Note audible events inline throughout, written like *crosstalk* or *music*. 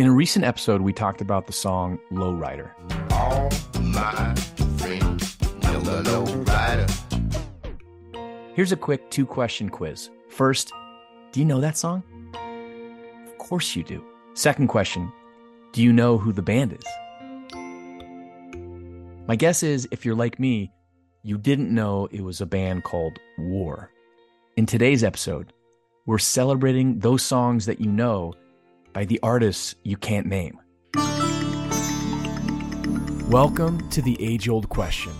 In a recent episode, we talked about the song Lowrider. All my friends know the low rider. Here's a quick two question quiz. First, do you know that song? Of course you do. Second question, do you know who the band is? My guess is if you're like me, you didn't know it was a band called War. In today's episode, we're celebrating those songs that you know by the artists you can't name. Welcome to the age old question.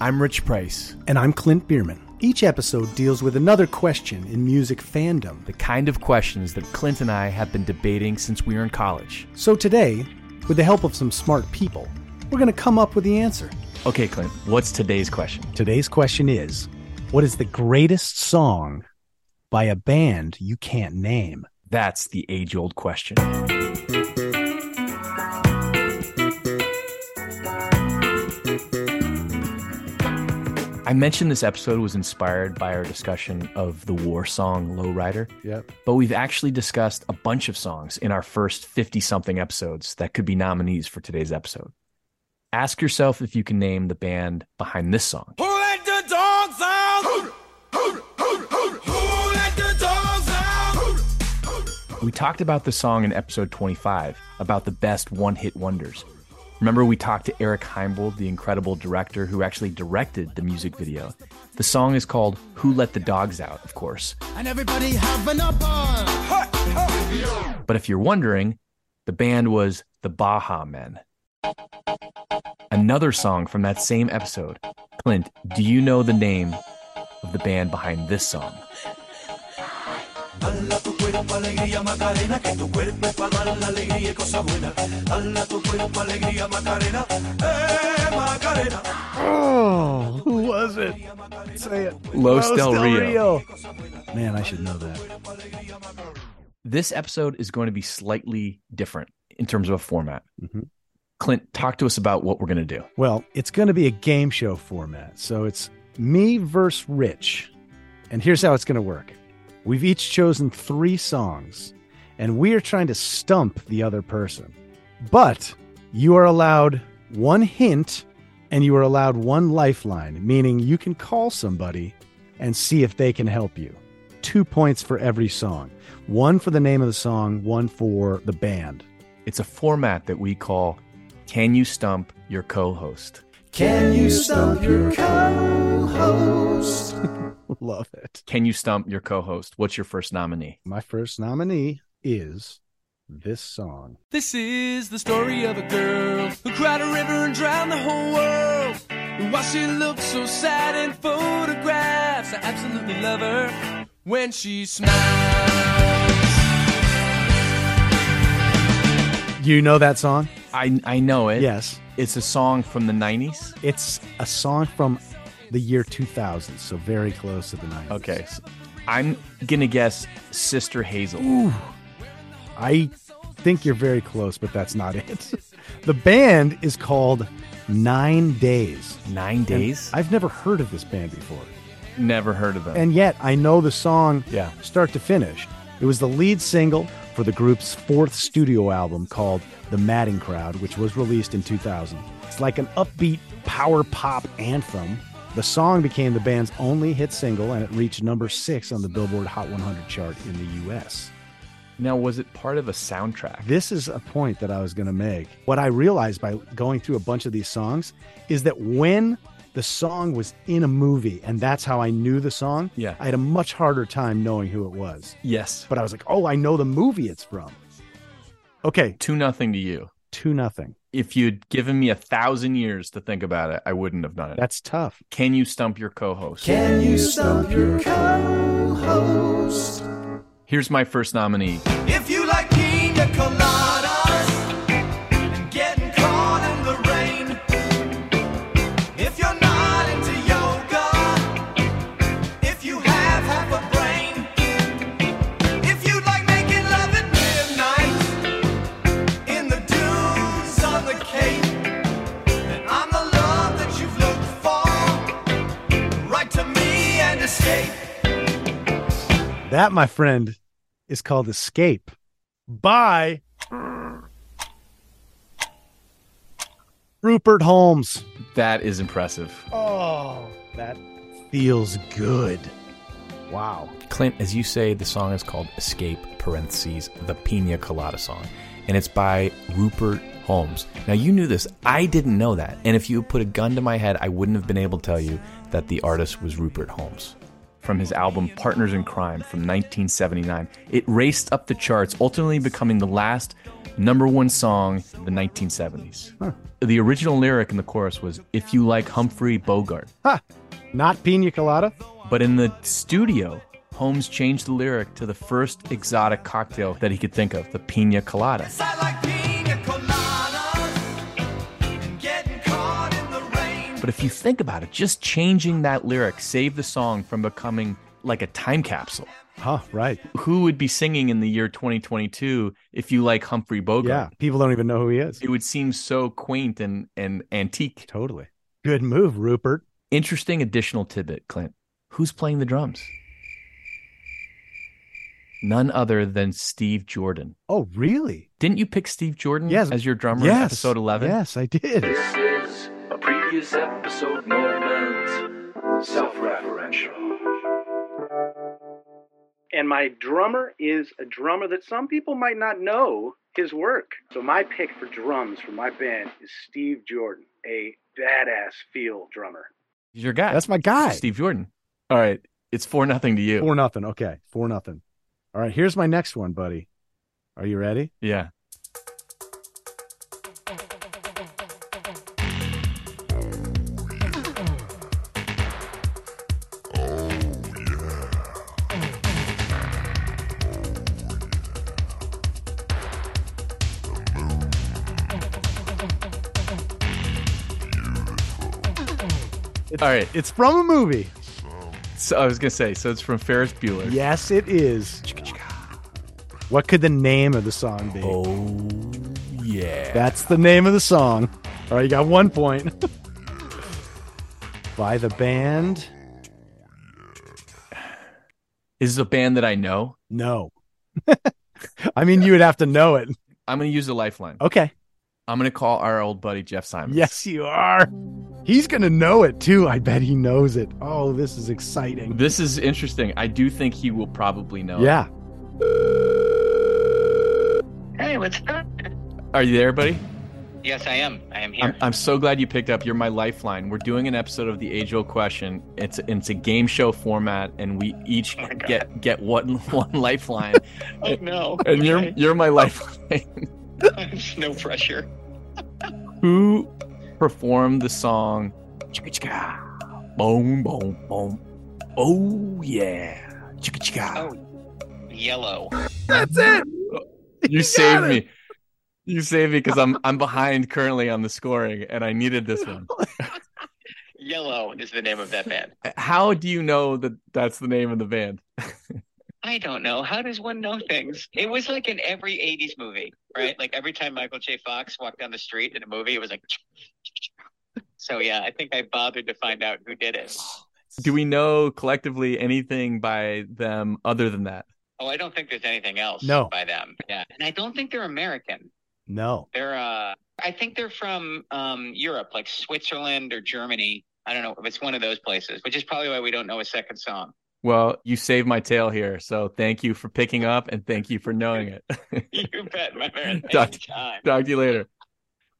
I'm Rich Price, And I'm Clint Bierman. Each episode deals with another question in music fandom. the kind of questions that Clint and I have been debating since we were in college. So today, with the help of some smart people, we're going to come up with the answer. Okay, Clint, what's today's question? Today's question is What is the greatest song by a band you can't name? That's the age old question. I mentioned this episode was inspired by our discussion of the war song Lowrider, Yep. but we've actually discussed a bunch of songs in our first 50 something episodes that could be nominees for today's episode. Ask yourself if you can name the band behind this song. We talked about the song in episode 25 about the best one hit wonders. Remember, we talked to Eric Heimbold, the incredible director who actually directed the music video. The song is called Who Let the Dogs Out, of course. And everybody having a ball. But if you're wondering, the band was the Baha Men. Another song from that same episode. Clint, do you know the name of the band behind this song? Dala tu cuerpo alegría Macarena, que tu cuerpo es para dar la alegría y cosa buena. Dala tu cuerpo alegría Macarena, eh Macarena. Oh, who was it? Say it. Los Del Rio. Man, I should know that. This episode is going to be slightly different in terms of a format. Mhm. Clint, talk to us about what we're going to do. Well, it's going to be a game show format. So it's me versus Rich. And here's how it's going to work we've each chosen three songs, and we are trying to stump the other person. But you are allowed one hint and you are allowed one lifeline, meaning you can call somebody and see if they can help you. Two points for every song one for the name of the song, one for the band. It's a format that we call Can You Stump Your Co host? Can you stump your co-host? *laughs* *laughs* Love it. Can You Stump Your Co host? What's your first nominee? My first nominee is this song. This is the story of a girl who cried a river and drowned the whole world. And while she looked so sad in photographs, I absolutely love her when she smiles. You know that song? I, I know it. Yes. It's a song from the 90s. It's a song from the year 2000, so very close to the 90s. Okay. so I'm going to guess Sister Hazel. I think you're very close, but that's not it. *laughs* the band is called Nine Days. Nine And Days? I've never heard of this band before. Never heard of them. And yet I know the song Yeah. start to finish. It was the lead single for the group's fourth studio album called The Madding Crowd, which was released in 2000. It's like an upbeat power pop anthem. The song became the band's only hit single and it reached number six on the Billboard Hot 100 chart in the US. now, was it part of a soundtrack? This is a point that I was going to make. What I realized by going through a bunch of these songs is that when the song was in a movie and that's how I knew the song, Yeah. I had a much harder time knowing who it was. Yes. But I was like, oh, I know the movie it's from. Okay, 2 nothing to you. two nothing. If you'd given me a thousand years to think about it, I wouldn't have done it. That's tough. Can you stump your co host? Can you stump your co-host? Here's my first nominee. If you like pina coladas That, my friend, is called Escape by Rupert Holmes. That is impressive. Oh, that feels good. Wow. Clint, as you say, the song is called Escape, parentheses, the Pina Colada song, and it's by Rupert Holmes. Now, you knew this. I didn't know that. And if you put a gun to my head, I wouldn't have been able to tell you that the artist was Rupert Holmes. From his album Partners in Crime from 1979, it raced up the charts, ultimately becoming the last number one song of the 1970s. The original lyric in the chorus was, If you like Humphrey Bogart. Ha! Not pina colada? But in the studio, Holmes changed the lyric to the first exotic cocktail that he could think of, the pina colada. But if you think about it, just changing that lyric saved the song from becoming like a time capsule. Huh, right. Who would be singing in the year 2022 if you like Humphrey Bogart? Yeah, people don't even know who he is. It would seem so quaint and, and antique. Totally. Good move, Rupert. Interesting additional tidbit, Clint. Who's playing the drums? None other than Steve Jordan. Oh, really? Didn't you pick Steve Jordan Yes. as your drummer in Yes. episode 11? Yes, I did. This is a previous episode movement, self-referential. And my drummer is a drummer that some people might not know his work. So my pick for drums for my band is Steve Jordan, a badass feel drummer. He's your guy. That's my guy. Steve Jordan. All right. It's 4 nothing to you. Four nothing. Okay, four nothing. All right, here's my next one, buddy. Are you ready? Yeah. All right. It's from a movie. So I was going to say, so it's from Ferris Bueller. Yes, it is. What could the name of the song be? Oh, yeah. That's the name of the song. All right, you got one point. *laughs* By the band? Is this a band that I know? No. *laughs* I mean, you would have to know it. I'm going to use a lifeline. Okay. I'm going to call our old buddy Jeff Symonds. Yes, you are. He's going to know it too. I bet he knows it. Oh, this is exciting. This is interesting. I do think he will probably know. it. Yeah. Hey, what's up? Are you there, buddy? Yes, I am. I am here. I'm, I'm so glad you picked up. You're my lifeline. We're doing an episode of the Age Old Question. It's it's a game show format, and we each Oh get get one *laughs* one lifeline, *laughs* oh no! and you're you're my lifeline. *laughs* *laughs* no pressure. Who performed the song? Chicka chicka, boom boom boom. Oh yeah, chicka chicka. Oh, Yello. That's it. you saved me. You saved me because I'm I'm behind currently on the scoring, and I needed this one. *laughs* Yello is the name of that band. How do you know that that's the name of the band? *laughs* I don't know. How does one know things? It was like in every 80s movie, right? Like every time Michael J. Fox walked down the street in a movie, it was like. *laughs* So yeah, I think I bothered to find out who did it. Do we know collectively anything by them other than that? Oh, I don't think there's anything else No. by them. Yeah. And I don't think they're American. No. They're uh I think they're from um Europe, like Switzerland or Germany. I don't know if it's one of those places, which is probably why we don't know a second song. Well, you saved my tail here, so thank you for picking up and thank you for knowing it. *laughs* you bet, my man. *laughs* Talk- Talk to you later.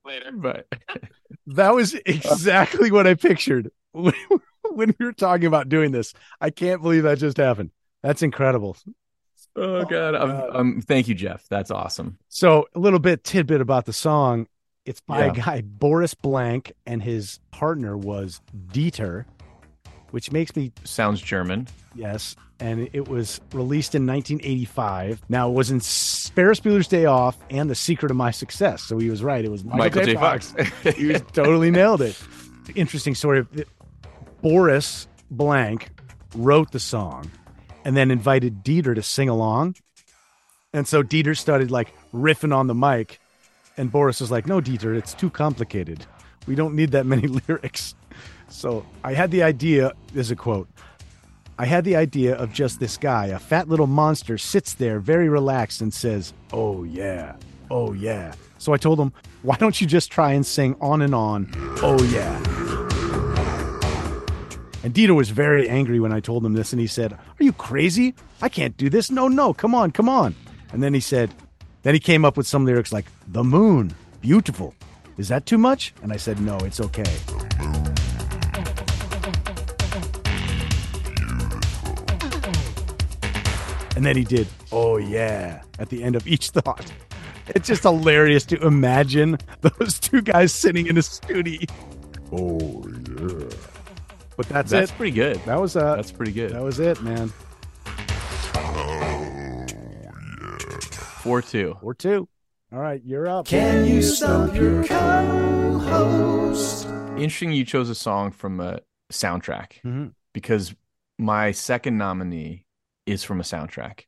Later. Bye. *laughs* That was exactly what I pictured when when we were talking about doing this. I can't believe that just happened. That's incredible. Oh, oh god, I'm, God. I'm, thank you, Jeff. That's awesome. So, a little bit tidbit about the song. It's by Yeah. a guy, Boris Blank, and his partner was Dieter, which makes me, Sounds German. yes. And it was released in 1985. Now, it was in Ferris Bueller's Day Off and The Secret of My Success. So, he was right. It was Michael, Michael, J. Fox. Fox. *laughs* he was totally nailed it. Interesting story. Boris Blank wrote the song and then invited Dieter to sing along. And so Dieter started like riffing on the mic. And Boris was like, No, Dieter, it's too complicated. We don't need that many *laughs* lyrics. So I had the idea, there's a quote. I had the idea of just this guy, a fat little monster, sits there very relaxed and says, Oh, yeah. oh yeah. So I told him, why don't you just try and sing on and on, oh yeah. And Dieter was very angry when I told him this, and he said, Are you crazy? I can't do this. No, no, come on, come on. And then he said, Then he came up with some lyrics like, The moon, beautiful. Is that too much? And I said, No, it's okay. And then he did, Oh yeah, at the end of each *laughs* thought. It's just hilarious to imagine those two guys sitting in a studio. Oh yeah. But that's, That's it. pretty good. That was uh That's pretty good. that was it, man. Oh, yeah. Four two. Or two. All right, you're up. Can you stump your co-host? Interesting. You chose a song from a soundtrack Mhm. because my second nominee is from a soundtrack.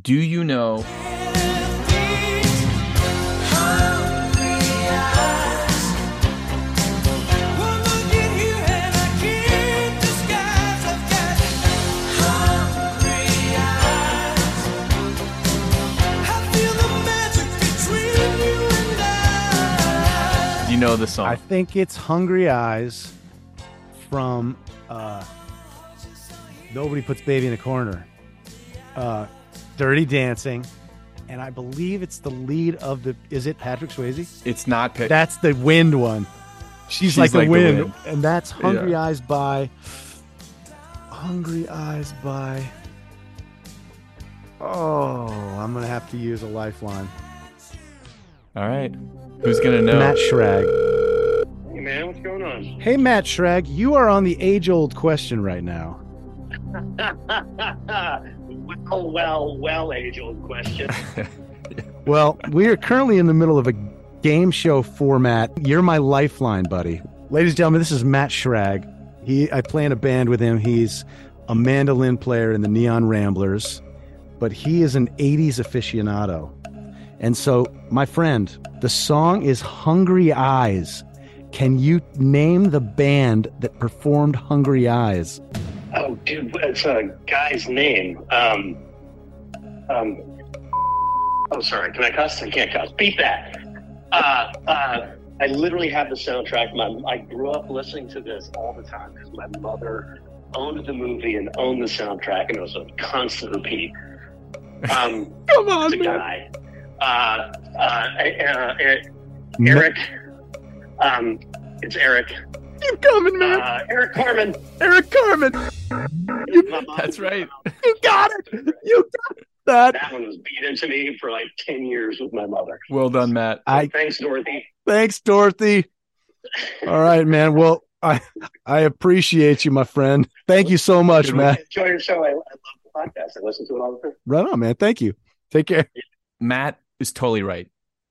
Do you know? Know the song? I think it's Hungry Eyes from uh Nobody Puts Baby in a Corner. Uh Dirty Dancing. And I believe it's the lead of the is it Patrick Swayze? it's not. Pick- That's the wind one. She's, She's like, the, like the wind. wind. And that's Hungry Yeah. Eyes by Hungry Eyes by Oh, I'm gonna have to use a lifeline. All right. Who's gonna know? Matt Schrag. Hey man, what's going on? Hey Matt Schrag, you are on the age old question right now. *laughs* well, well, well, age old question. *laughs* Well, we are currently in the middle of a game show format. You're my lifeline, buddy. Ladies and gentlemen, this is Matt Schrag. He I play in a band with him. He's a mandolin player in the Neon Ramblers, but he is an 80s aficionado. And so, my friend, the song is Hungry Eyes. Can you name the band that performed Hungry Eyes? Oh, dude, it's a guy's name. Um, um. Oh, sorry. Can I cuss? I can't cuss. Beat that. Uh, uh, I literally have the soundtrack. My, I grew up listening to this all the time because my mother owned the movie and owned the soundtrack, and it was a constant repeat. Um, *laughs* Come on, it's a guy. Uh, uh, uh, Eric. Eric. Um, it's Eric. Keep coming, man. Uh, Eric Carmen. Eric Carmen. My mom- That's right. You got it. You got that. That one was beat into me for like 10 years with my mother. Well done, Matt. I Thanks, Dorothy. thanks, Dorothy. *laughs* All right, man. Well, I I appreciate you, my friend. Thank you so much, Good man. Enjoy your show. I, I love the podcast. I listen to it all the time. Right on, man. Thank you. Take care. Matt is totally right.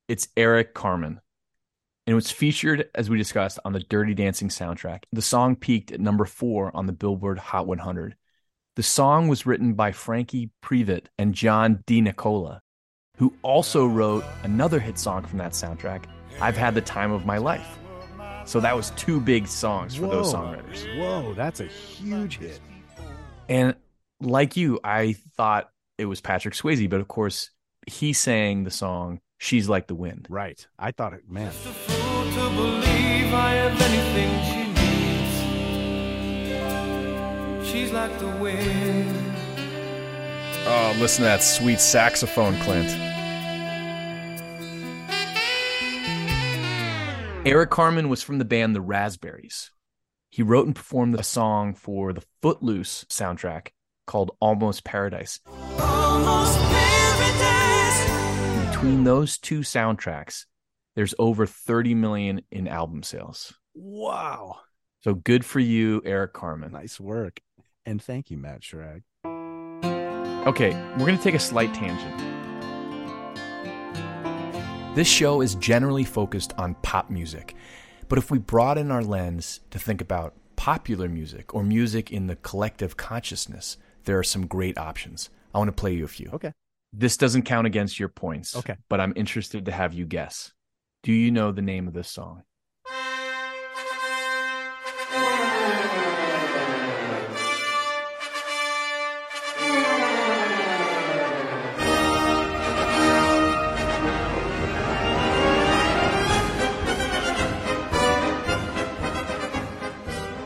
It's Eric Carmen. And it was featured, as we discussed, on the Dirty Dancing soundtrack. The song peaked at number four on the Billboard Hot 100. The song was written by Frankie Previte and John DeNicola, who also wrote another hit song from that soundtrack, I've Had the Time of My Life. So that was two big songs for those songwriters. Whoa, that's a huge hit. And like you, I thought it was Patrick Swayze, but of course, he sang the song She's Like the Wind. Right. I thought it, man. fool to believe I have anything she needs. She's like the wind. Oh, listen to that sweet saxophone, Clint. Eric Carmen was from the band The Raspberries. He wrote and performed a song for the Footloose soundtrack called Almost Paradise. Almost paradise. Between those two soundtracks, there's over 30 million in album sales. Wow. So good for you, Eric Carmen. Nice work. And thank you, Matt Schrag. Okay, we're going to take a slight tangent. This show is generally focused on pop music, but if we broaden our lens to think about popular music or music in the collective consciousness, there are some great options. I want to play you a few. Okay. This doesn't count against your points. Okay. But I'm interested to have you guess. Do you know the name of this song?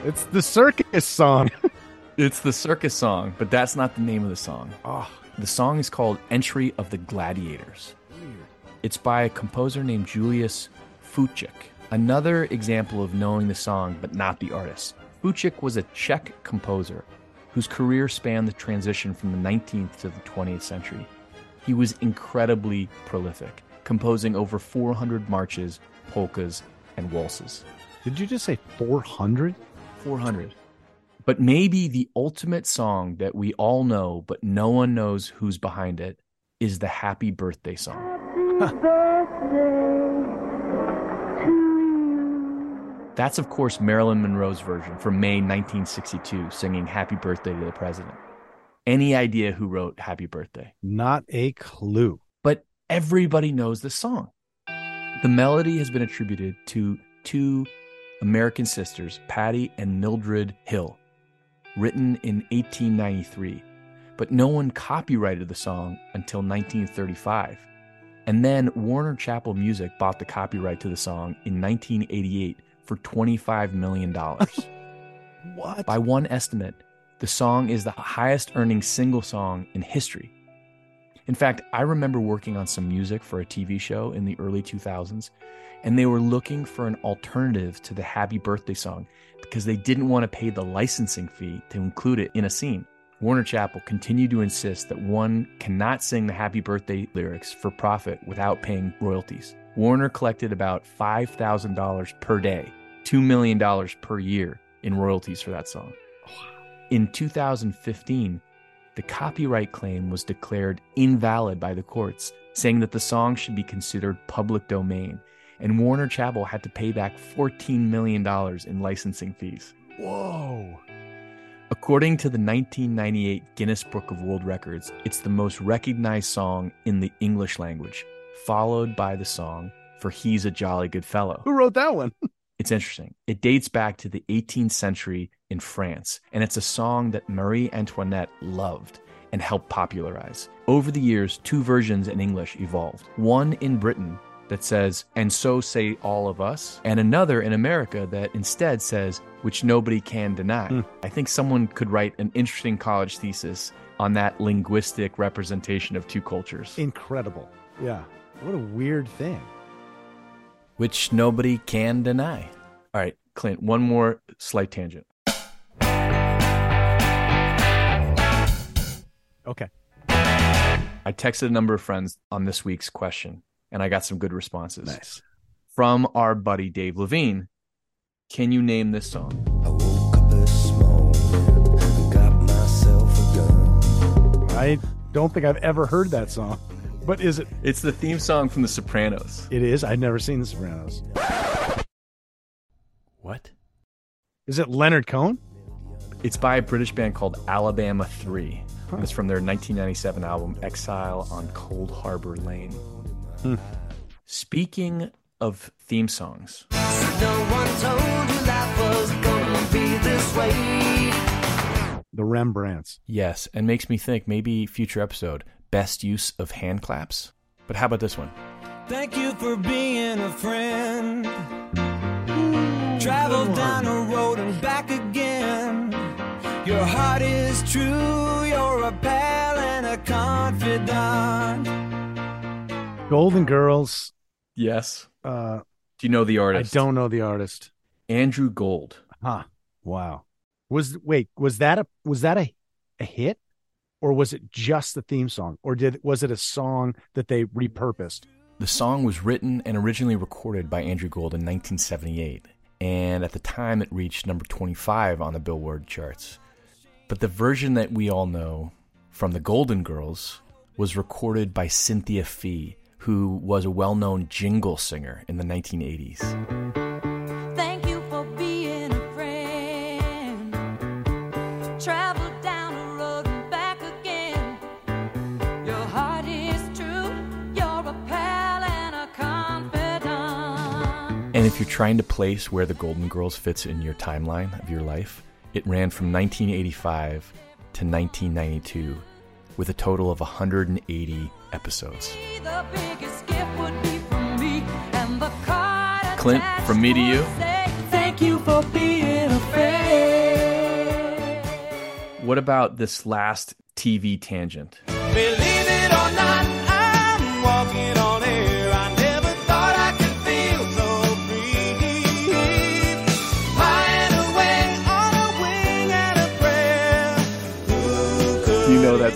It's the circus song. *laughs* it's the circus song, but that's not the name of the song. Oh. The song is called Entry of the Gladiators. It's by a composer named Julius Fuchik. Another example of knowing the song but not the artist. Fuchik was a Czech composer whose career spanned the transition from the 19th to the 20th century. He was incredibly prolific, composing over 400 marches, polkas, and waltzes. did you just say 400? 400. But maybe the ultimate song that we all know, but no one knows who's behind it, is the Happy Birthday song. That's, of course, Marilyn Monroe's version from May 1962, singing Happy Birthday to the President. Any idea who wrote Happy Birthday? Not a clue. But everybody knows the song. The melody has been attributed to two American sisters, Patty and Mildred Hill, written in 1893. But no one copyrighted the song until 1935. And then Warner Chappell Music bought the copyright to the song in 1988 for $25 million. *laughs* What? By one estimate, the song is the highest earning single song in history. In fact, I remember working on some music for a TV show in the early 2000s, and they were looking for an alternative to the Happy Birthday song because they didn't want to pay the licensing fee to include it in a scene. Warner Chappell continued to insist that one cannot sing the Happy Birthday lyrics for profit without paying royalties. Warner collected about $5,000 per day, $2 million per year in royalties for that song. In 2015, the copyright claim was declared invalid by the courts, saying that the song should be considered public domain, and Warner Chappell had to pay back $14 million in licensing fees. Whoa. According to the 1998 Guinness Book of World Records, it's the most recognized song in the English language, followed by the song for He's a Jolly Good Fellow. Who wrote that one? *laughs* It's interesting. It dates back to the 18th century in France, and it's a song that Marie Antoinette loved and helped popularize. Over the years, two versions in English evolved. One in Britain that says, and so say all of us, and another in America that instead says, which nobody can deny. Hmm. I think someone could write an interesting college thesis on that linguistic representation of two cultures, Incredible. Yeah. What a weird thing. which nobody can deny. All right, Clint, one more slight tangent. Okay. I texted a number of friends on this week's question, and I got some good responses. Nice. From our buddy Dave Levine. Can you name this song? I woke up this morning, got myself a gun. I don't think I've ever heard that song. But is it? It's the theme song from The Sopranos. It is. I've never seen The Sopranos. What? Is it Leonard Cohen? It's by a British band called Alabama 3. And It's from their 1997 album Exile on Coldharbour Lane. Hmm. Speaking of theme songs, No one told you life was gonna be this way. The Rembrandts. yes, and makes me think maybe future episode best use of hand claps. But how about this one? Thank you for being a friend. Travel down the road and back again. Your heart is true, you're a pal and a confidant. Golden Girls. Yes. Uh, Do you know the artist? I don't know the artist. Andrew Gold. Huh. Wow. Was wait, was that a was that a, a hit? Or was it just the theme song? Or did was it a song that they repurposed? The song was written and originally recorded by Andrew Gold in 1978, and at the time it reached number 25 on the Billboard charts. But the version that we all know from the Golden Girls was recorded by Cynthia Fee, who was a well known jingle singer in the 1980s. Thank you for being a friend. Travel down the road and back again. Your heart is true. You're a pal and a confidant. And if you're trying to place where the Golden Girls fits in your timeline of your life, it ran from 1985 to 1992 with a total of 180 episodes. Clint, from me to you. Thank you for being a fan. What about this last TV tangent? Believe it or not, I'm walking on.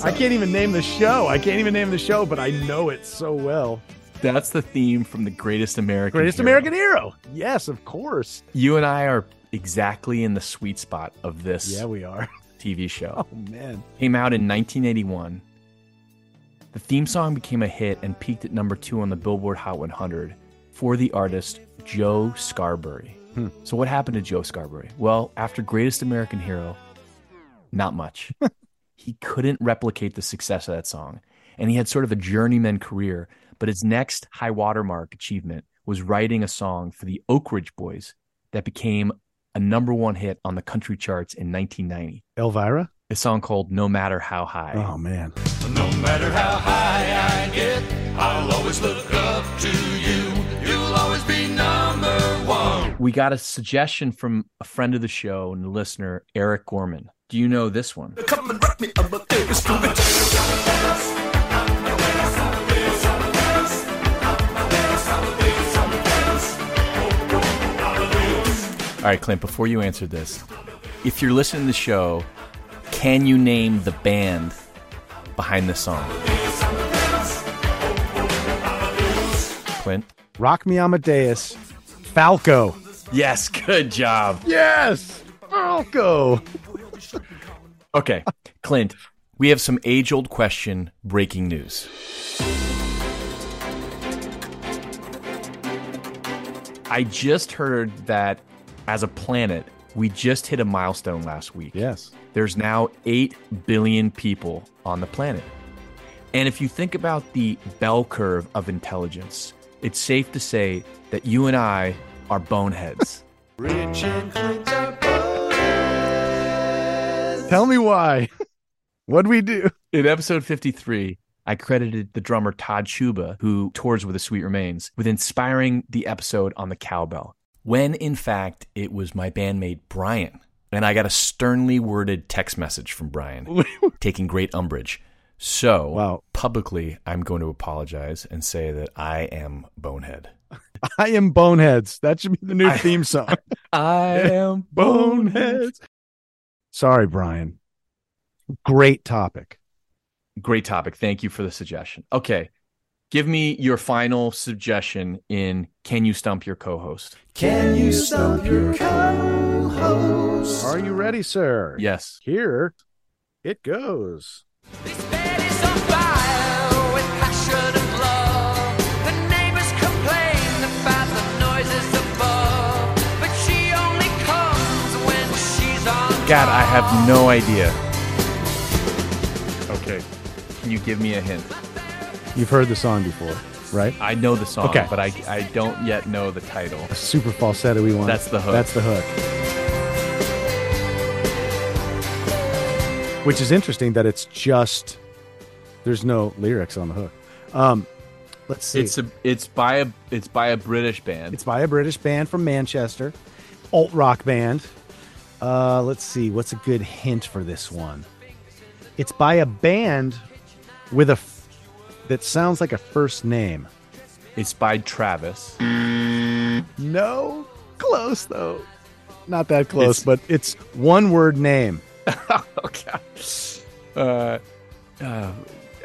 I can't even name the show. I can't even name the show, but I know it so well. That's the theme from the Greatest American Greatest Hero. American Hero. Yes, of course. You and I are exactly in the sweet spot of this Yeah, we are. *laughs* TV show. Oh man. Came out in 1981. The theme song became a hit and peaked at number two on the Billboard Hot 100 for the artist Joe Scarbury. Hmm. So, what happened to Joe Scarbury? Well, after Greatest American Hero, not much. *laughs* he couldn't replicate the success of that song, and he had sort of a journeyman career. But his next high watermark achievement was writing a song for the Oak Ridge Boys that became a number one hit on the country charts in 1990. Elvira? A song called No Matter How High. Oh man. No matter how high I get, I'll always look up to you. You'll always be number one. We got a suggestion from a friend of the show and a listener, Eric Gorman. Do you know this one? Come and me, I'm a. All right, Clint, before you answer this, if you're listening to the show, can you name the band behind this song? Clint? Rock Me Amadeus. Falco. Yes, good job. Yes. Falco. Okay, Clint, we have some age old question breaking news. I just heard that as a planet, we just hit a milestone last week. Yes. There's now 8 billion people on the planet. And if you think about the bell curve of intelligence, it's safe to say that you and I are boneheads. Rich and Clint are Tell me why. *laughs* What'd we do? In episode 53, I credited the drummer Todd Schuba, who tours with the Sweet Remains, with inspiring the episode on the cowbell. When in fact, it was my bandmate Brian. And I got a sternly worded text message from Brian, *laughs* taking great umbrage. So, Wow. publicly, I'm going to apologize and say that I am Bonehead. *laughs* I am Boneheads. That should be the new I- theme song. I am Boneheads. Sorry, Brian. Great topic. Great topic. Thank you for the suggestion. Okay. Give me your final suggestion in Can You Stump Your Co host? Can you stump your co-host? Are you ready, sir? Yes. Here it goes. God, I have no idea. Okay. Can you give me a hint? You've heard the song before, right? I know the song, Okay. but I, I don't yet know the title. A super falsetto we want. That's the hook. That's the hook. Which is interesting that it's just there's no lyrics on the hook. Um, let's see. It's a it's by a it's by a British band. It's by a British band from Manchester, alt rock band. Uh, let's see, what's a good hint for this one? It's by a band with a f- that sounds like a first name. It's by Travis. No, close though. Not that close, It's- but it's one word name. *laughs* okay. Uh, uh,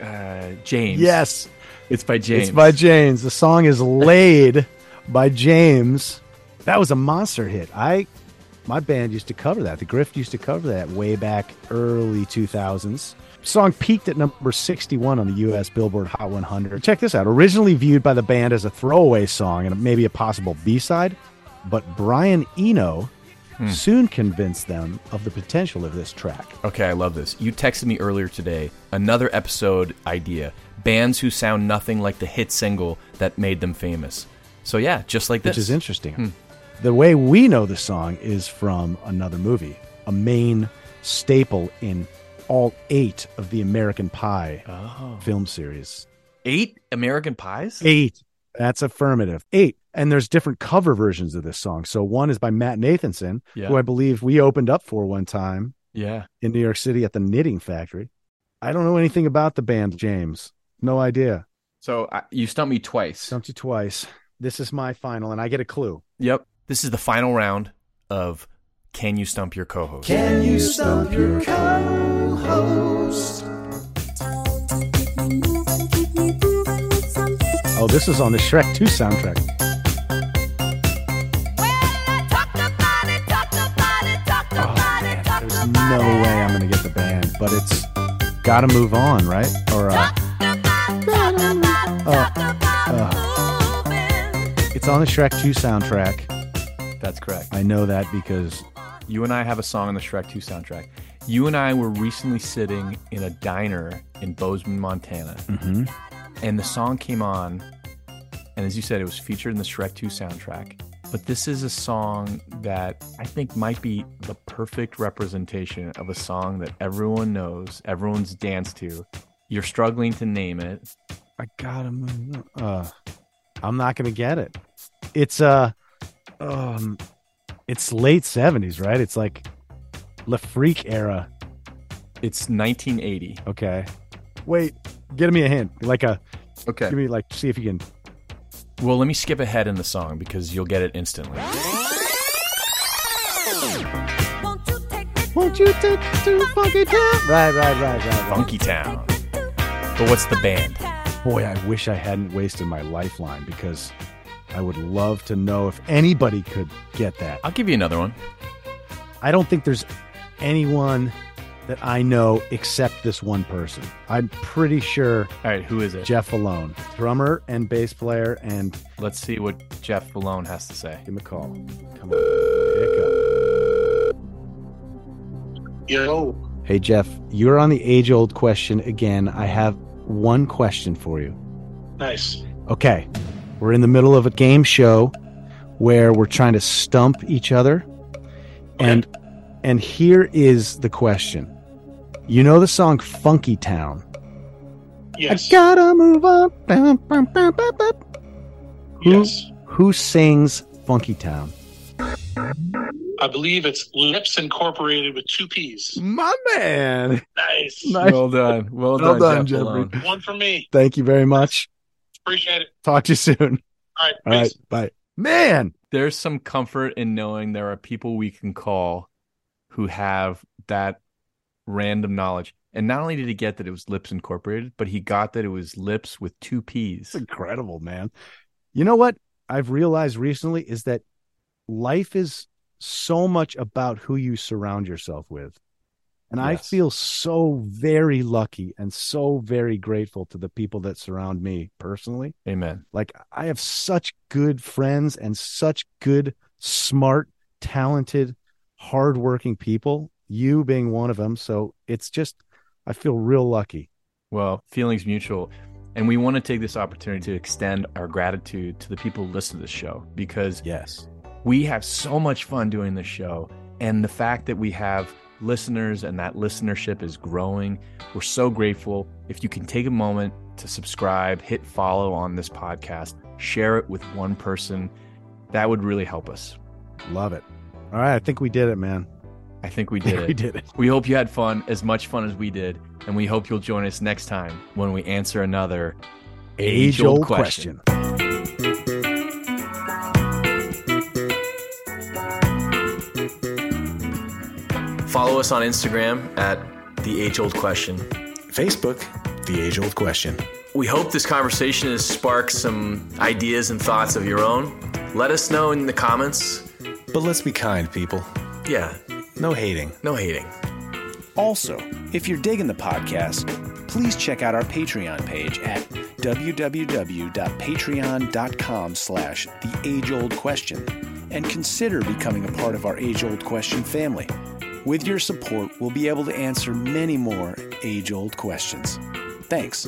uh, James. Yes, It's by James. it's by James. The song is "Laid" by James. That was a monster hit. I my band used to cover that. The Grift used to cover that way back early 2000s. Song peaked at number 61 on the US Billboard Hot 100. Check this out. Originally viewed by the band as a throwaway song and maybe a possible B-side, but Brian Eno hmm. soon convinced them of the potential of this track. Okay, I love this. You texted me earlier today another episode idea: bands who sound nothing like the hit single that made them famous. So yeah, just like this. which is interesting. Hmm. The way we know the song is from another movie, a main staple in all eight of the American Pie Oh. film series. Eight American Pies. Eight. That's affirmative. Eight. And there's different cover versions of this song. So one is by Matt Nathanson, Yeah. who I believe we opened up for one time Yeah. in New York City at the Knitting Factory. I don't know anything about the band, James. No idea. So I, you stumped me twice. Stumped you twice. This is my final, and I get a clue. Yep. This is the final round of Can You Stump Your Co-host? Can you stump your co-host? Oh, this is on the Shrek 2 soundtrack. Oh, there's no way I'm going to get the band, but it's Gotta Move On, right? Or, uh, uh, uh, it's on the Shrek 2 soundtrack. That's correct. I know that because You and I have a song on the Shrek 2 soundtrack. You and I were recently sitting in a diner in Bozeman, Montana, Mhm. and the song came on. And as you said, it was featured in the Shrek 2 soundtrack. But this is a song that I think might be the perfect representation of a song that everyone knows, everyone's danced to. You're struggling to name it. I gotta move. Uh, I'm not gonna get it. It's uh, um, it's late '70s, right? It's like Le Freak era. It's 1980. Okay. Wait, give me a hint. Like a. Okay. Give me like. See if you can. Well, let me skip ahead in the song because you'll get it instantly. Won't you take to Funky Town? Right, right, right, right, right. Funky Town. But what's the band? Boy, I wish I hadn't wasted my lifeline because I would love to know if anybody could get that. I'll give you another one. I don't think there's anyone that I know except this one person. I'm pretty sure All right, who is it? Jeff Vallone, drummer and bass player, and Let's see what Jeff Vallone has to say. give him a call. Come on, pick Yo. Hey Jeff, you're on the age-old question again. I have one question for you. nice. Okay, we're in the middle of a game show where we're trying to stump each other, and and here is the question. You know the song "Funky Town"? Yes. I gotta move on. Bum, bum, bum, bum, bum. Who, Yes. Who sings Funky Town? I believe it's Lipps Incorporated with two P's. My man. Nice. Nice. Well done. Well, Well done, done, Jeffrey. One for me. Thank you very much. Appreciate it. Talk to you soon. All right. All right. peace. Bye. Man. There's some comfort in knowing there are people we can call who have that random knowledge. And not only did he get that it was Lipps Incorporated, but he got that it was Lipps with two P's. It's incredible, man. You know what I've realized recently is that life is so much about who you surround yourself with. And I feel so very lucky and so very grateful to the people that surround me personally. Amen. Like I have such good friends and such good, smart, talented, hardworking people. You being one of them. So it's just, I feel real lucky. Well, feelings mutual. And we want to take this opportunity to extend our gratitude to the people who listen to this show because Yes. we have so much fun doing this show. And the fact that we have listeners and that listenership is growing, we're so grateful. If you can take a moment to subscribe, hit follow on this podcast, share it with one person, that would really help us. Love it. All right. I think we did it, man. I think we *laughs* did it. we did it. We hope you had fun, as much fun as we did, and we hope you'll join us next time when we answer another Age old question. Follow us on Instagram at The Age Old Question. Facebook, The Age Old Question. We hope this conversation has sparked some ideas and thoughts of your own. Let us know in the comments. But let's be kind, people. Yeah, No hating. no hating. Also, if you're digging the podcast, please check out our Patreon page at www.patreon.com slash the age old question and consider becoming a part of our age old question family. With your support, we'll be able to answer many more age old questions. Thanks.